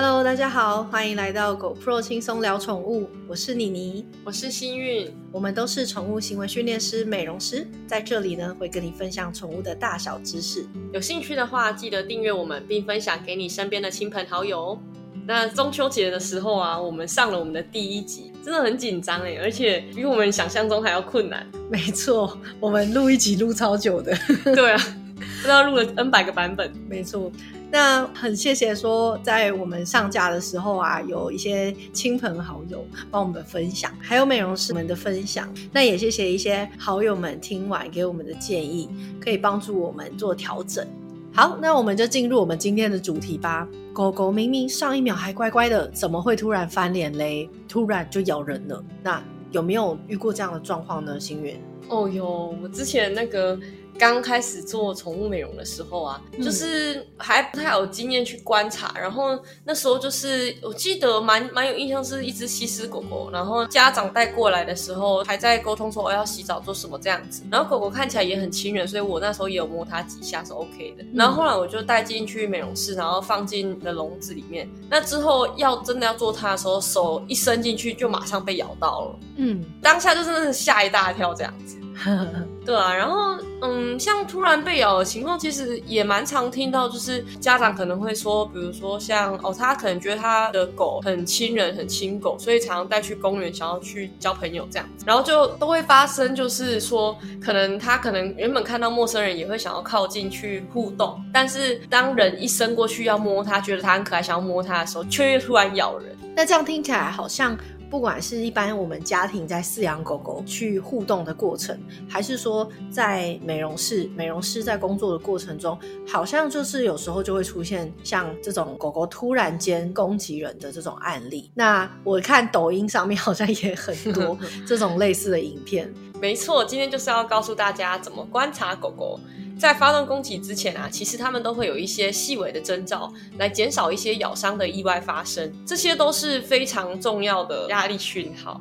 Hello，大家好，欢迎来到狗 Pro 轻松聊宠物，我是妮妮，我是幸运，我们都是宠物行为训练师、美容师，在这里呢会跟你分享宠物的大小知识。有兴趣的话，记得订阅我们，并分享给你身边的亲朋好友哦。那中秋节的时候啊，我们上了我们的第一集，真的很紧张哎，而且比我们想象中还要困难。没错，我们录一集录超久的，对啊，不知道录了 N 百个版本。没错。那很谢谢说，在我们上架的时候啊，有一些亲朋好友帮我们分享，还有美容师们的分享。那也谢谢一些好友们听完给我们的建议，可以帮助我们做调整。好，那我们就进入我们今天的主题吧。狗狗明明上一秒还乖乖的，怎么会突然翻脸嘞？突然就咬人了？那有没有遇过这样的状况呢？心源？哦哟，我之前那个。刚开始做宠物美容的时候啊，就是还不太有经验去观察，然后那时候就是我记得蛮蛮有印象，是一只西施狗狗，然后家长带过来的时候还在沟通说我要洗澡做什么这样子，然后狗狗看起来也很亲人，所以我那时候也有摸它几下是 OK 的，然后后来我就带进去美容室，然后放进的笼子里面，那之后要真的要做它的时候，手一伸进去就马上被咬到了，嗯，当下就真的是吓一大跳这样子。对啊，然后嗯，像突然被咬的情况，其实也蛮常听到，就是家长可能会说，比如说像哦，他可能觉得他的狗很亲人、很亲狗，所以常常带去公园，想要去交朋友这样子，然后就都会发生，就是说可能他可能原本看到陌生人也会想要靠近去互动，但是当人一伸过去要摸他，觉得他很可爱，想要摸他的时候，却又突然咬人。那这样听起来好像。不管是一般我们家庭在饲养狗狗去互动的过程，还是说在美容室美容师在工作的过程中，好像就是有时候就会出现像这种狗狗突然间攻击人的这种案例。那我看抖音上面好像也很多 这种类似的影片。没错，今天就是要告诉大家怎么观察狗狗。在发动攻击之前啊，其实他们都会有一些细微的征兆，来减少一些咬伤的意外发生，这些都是非常重要的压力讯号。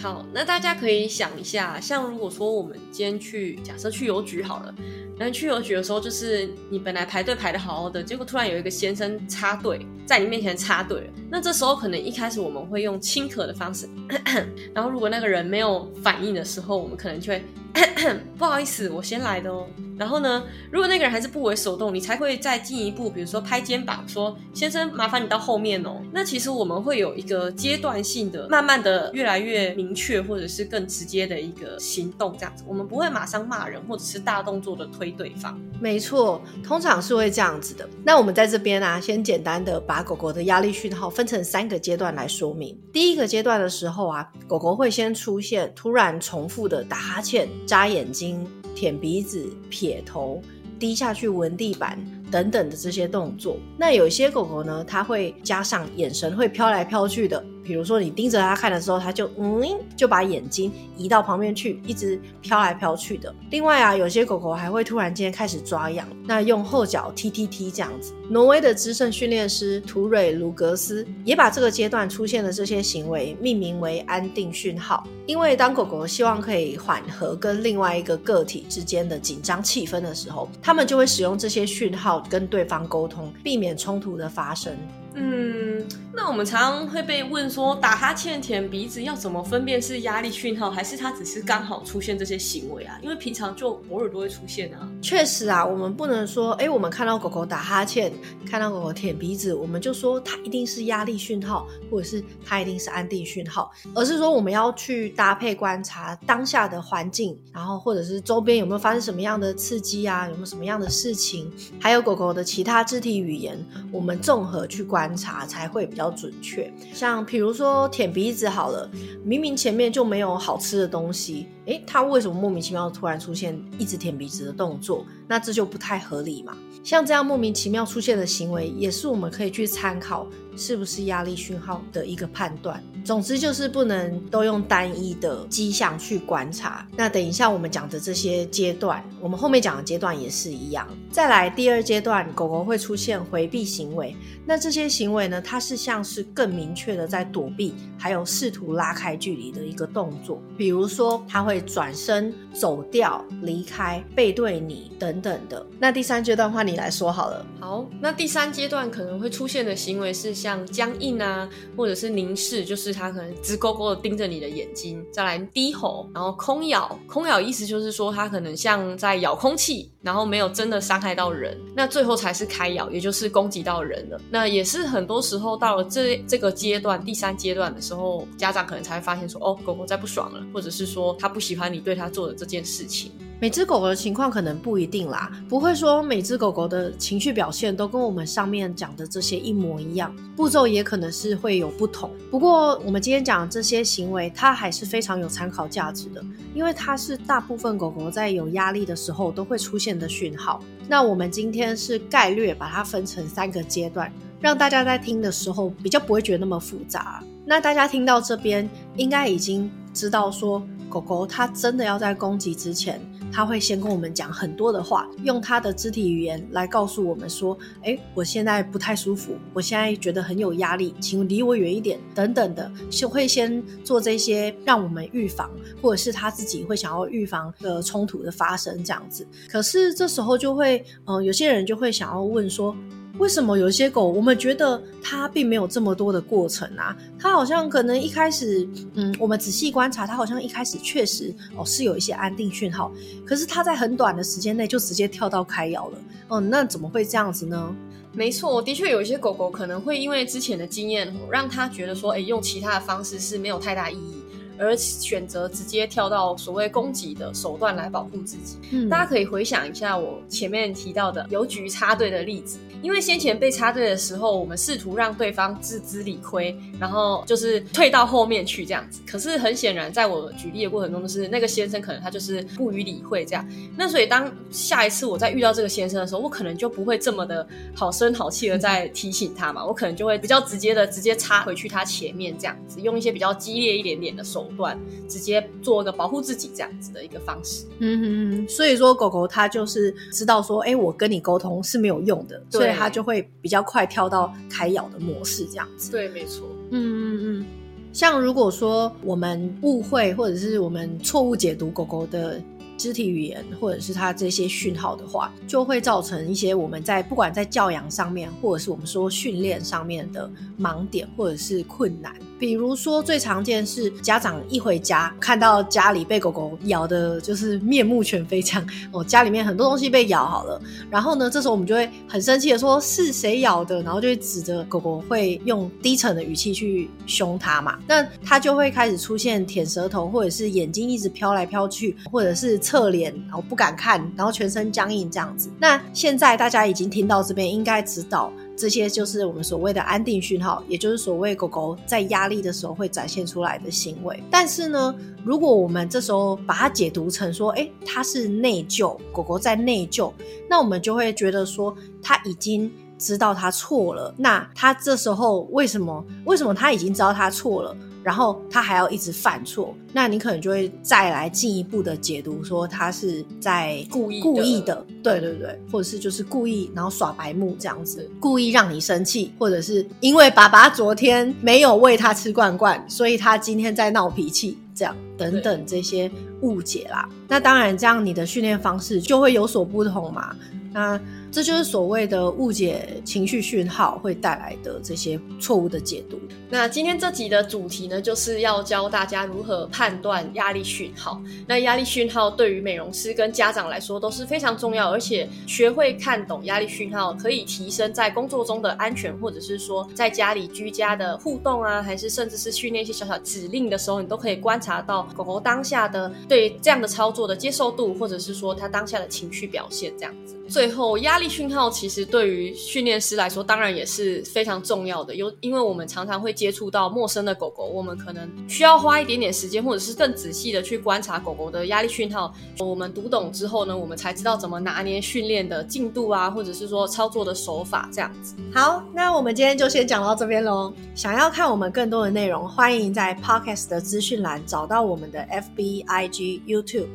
好，那大家可以想一下，像如果说我们今天去假设去邮局好了，那去邮局的时候，就是你本来排队排的好好的，结果突然有一个先生插队在你面前插队了，那这时候可能一开始我们会用轻咳的方式，然后如果那个人没有反应的时候，我们可能就会。不好意思，我先来的哦。然后呢，如果那个人还是不为所动，你才会再进一步，比如说拍肩膀，说先生，麻烦你到后面哦。那其实我们会有一个阶段性的，慢慢的越来越明确，或者是更直接的一个行动，这样子，我们不会马上骂人，或者是大动作的推对方。没错，通常是会这样子的。那我们在这边啊，先简单的把狗狗的压力讯号分成三个阶段来说明。第一个阶段的时候啊，狗狗会先出现突然重复的打哈欠。眨眼睛、舔鼻子、撇头、低下去闻地板等等的这些动作，那有些狗狗呢，它会加上眼神会飘来飘去的。比如说你盯着它看的时候，它就嗯，就把眼睛移到旁边去，一直飘来飘去的。另外啊，有些狗狗还会突然间开始抓痒，那用后脚踢踢踢这样子。挪威的资深训练师图瑞卢格斯也把这个阶段出现的这些行为命名为安定讯号，因为当狗狗希望可以缓和跟另外一个个体之间的紧张气氛的时候，他们就会使用这些讯号跟对方沟通，避免冲突的发生。嗯，那我们常常会被问说，打哈欠、舔鼻子要怎么分辨是压力讯号，还是他只是刚好出现这些行为啊？因为平常就偶尔都会出现啊。确实啊，我们不能说，哎，我们看到狗狗打哈欠，看到狗狗舔鼻子，我们就说它一定是压力讯号，或者是它一定是安定讯号，而是说我们要去搭配观察当下的环境，然后或者是周边有没有发生什么样的刺激啊，有没有什么样的事情，还有狗狗的其他肢体语言，我们综合去观。察才会比较准确。像比如说舔鼻子好了，明明前面就没有好吃的东西，诶，它为什么莫名其妙突然出现一直舔鼻子的动作？那这就不太合理嘛。像这样莫名其妙出现的行为，也是我们可以去参考是不是压力讯号的一个判断。总之就是不能都用单一的迹象去观察。那等一下我们讲的这些阶段，我们后面讲的阶段也是一样。再来第二阶段，狗狗会出现回避行为。那这些行为呢，它是像是更明确的在躲避，还有试图拉开距离的一个动作。比如说，它会转身走掉、离开、背对你等等的。那第三阶段换你来说好了。好，那第三阶段可能会出现的行为是像僵硬啊，或者是凝视，是它可能直勾勾的盯着你的眼睛。再来低吼，然后空咬，空咬意思就是说它可能像在咬空气，然后没有真的伤害到人。那最后才是开咬，也就是攻击到人了。那也是很多时候到了这这个阶段，第三阶段的时候，家长可能才会发现说，哦，狗狗在不爽了，或者是说它不喜欢你对它做的这件事情。每只狗狗的情况可能不一定啦，不会说每只狗狗的情绪表现都跟我们上面讲的这些一模一样，步骤也可能是会有不同。不过我们今天讲的这些行为，它还是非常有参考价值的，因为它是大部分狗狗在有压力的时候都会出现的讯号。那我们今天是概略把它分成三个阶段，让大家在听的时候比较不会觉得那么复杂。那大家听到这边，应该已经知道说，狗狗它真的要在攻击之前。他会先跟我们讲很多的话，用他的肢体语言来告诉我们说：“哎，我现在不太舒服，我现在觉得很有压力，请离我远一点，等等的。”就会先做这些，让我们预防，或者是他自己会想要预防的冲突的发生这样子。可是这时候就会，嗯，有些人就会想要问说。为什么有些狗，我们觉得它并没有这么多的过程啊？它好像可能一开始，嗯，我们仔细观察，它好像一开始确实哦是有一些安定讯号，可是它在很短的时间内就直接跳到开咬了。哦，那怎么会这样子呢？没错，的确有一些狗狗可能会因为之前的经验，让它觉得说，哎，用其他的方式是没有太大意义。而选择直接跳到所谓攻击的手段来保护自己。嗯，大家可以回想一下我前面提到的邮局插队的例子，因为先前被插队的时候，我们试图让对方自知理亏，然后就是退到后面去这样子。可是很显然，在我举例的过程中，就是那个先生可能他就是不予理会这样。那所以当下一次我再遇到这个先生的时候，我可能就不会这么的好声好气的在提醒他嘛，我可能就会比较直接的直接插回去他前面这样子，用一些比较激烈一点点的手。段直接做一个保护自己这样子的一个方式，嗯哼，所以说狗狗它就是知道说，哎，我跟你沟通是没有用的，所以它就会比较快跳到开咬的模式这样子。对，没错。嗯嗯嗯，像如果说我们误会或者是我们错误解读狗狗的。肢体语言或者是它这些讯号的话，就会造成一些我们在不管在教养上面，或者是我们说训练上面的盲点或者是困难。比如说最常见是家长一回家看到家里被狗狗咬的，就是面目全非这样哦，家里面很多东西被咬好了，然后呢，这时候我们就会很生气的说是谁咬的，然后就会指着狗狗会用低沉的语气去凶它嘛，那它就会开始出现舔舌头，或者是眼睛一直飘来飘去，或者是。侧脸，然后不敢看，然后全身僵硬这样子。那现在大家已经听到这边，应该知道这些就是我们所谓的安定讯号，也就是所谓狗狗在压力的时候会展现出来的行为。但是呢，如果我们这时候把它解读成说，哎，它是内疚，狗狗在内疚，那我们就会觉得说，它已经知道它错了。那它这时候为什么？为什么它已经知道它错了？然后他还要一直犯错，那你可能就会再来进一步的解读，说他是在故意故意的，对对对，或者是就是故意，然后耍白目这样子，故意让你生气，或者是因为爸爸昨天没有喂他吃罐罐，所以他今天在闹脾气，这样等等这些误解啦。那当然，这样你的训练方式就会有所不同嘛。那这就是所谓的误解情绪讯号会带来的这些错误的解读。那今天这集的主题呢，就是要教大家如何判断压力讯号。那压力讯号对于美容师跟家长来说都是非常重要，而且学会看懂压力讯号，可以提升在工作中的安全，或者是说在家里居家的互动啊，还是甚至是训练一些小小指令的时候，你都可以观察到狗狗当下的对这样的操作的接受度，或者是说它当下的情绪表现这样子。最后，压力讯号其实对于训练师来说，当然也是非常重要的。有，因为我们常常会接触到陌生的狗狗，我们可能需要花一点点时间，或者是更仔细的去观察狗狗的压力讯号。我们读懂之后呢，我们才知道怎么拿捏训练的进度啊，或者是说操作的手法这样子。好，那我们今天就先讲到这边喽。想要看我们更多的内容，欢迎在 Podcast 的资讯栏找到我们的 FB、IG、YouTube。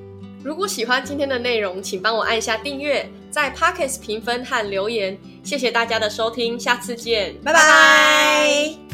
如果喜欢今天的内容，请帮我按下订阅，在 Podcast 评分和留言。谢谢大家的收听，下次见，拜拜。